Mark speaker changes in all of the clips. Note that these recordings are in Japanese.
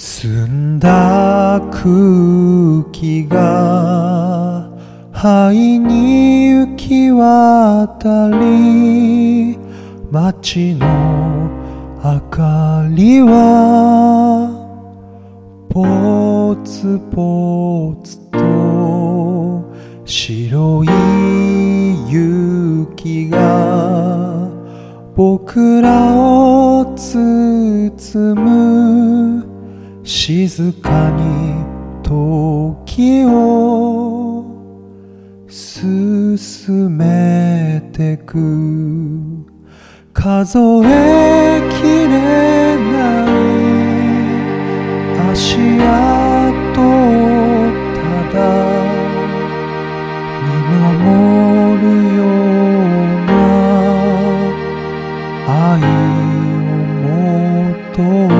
Speaker 1: 澄んだ空気が肺に行き渡り街の明かりはぽつぽつと白い雪が僕らを包む静かに時を進めてく数えきれない足跡をただ見守るような愛を求う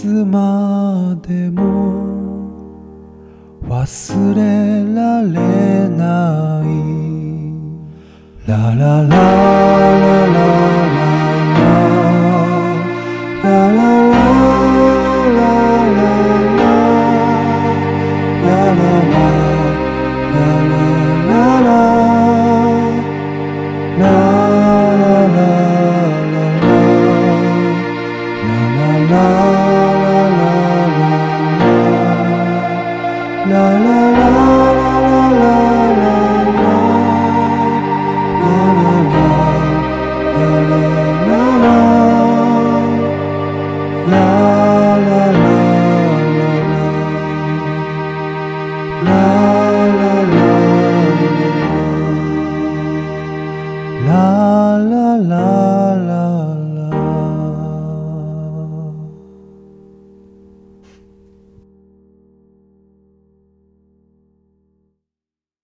Speaker 1: つまでも忘れられない。ラララララララ。la la la.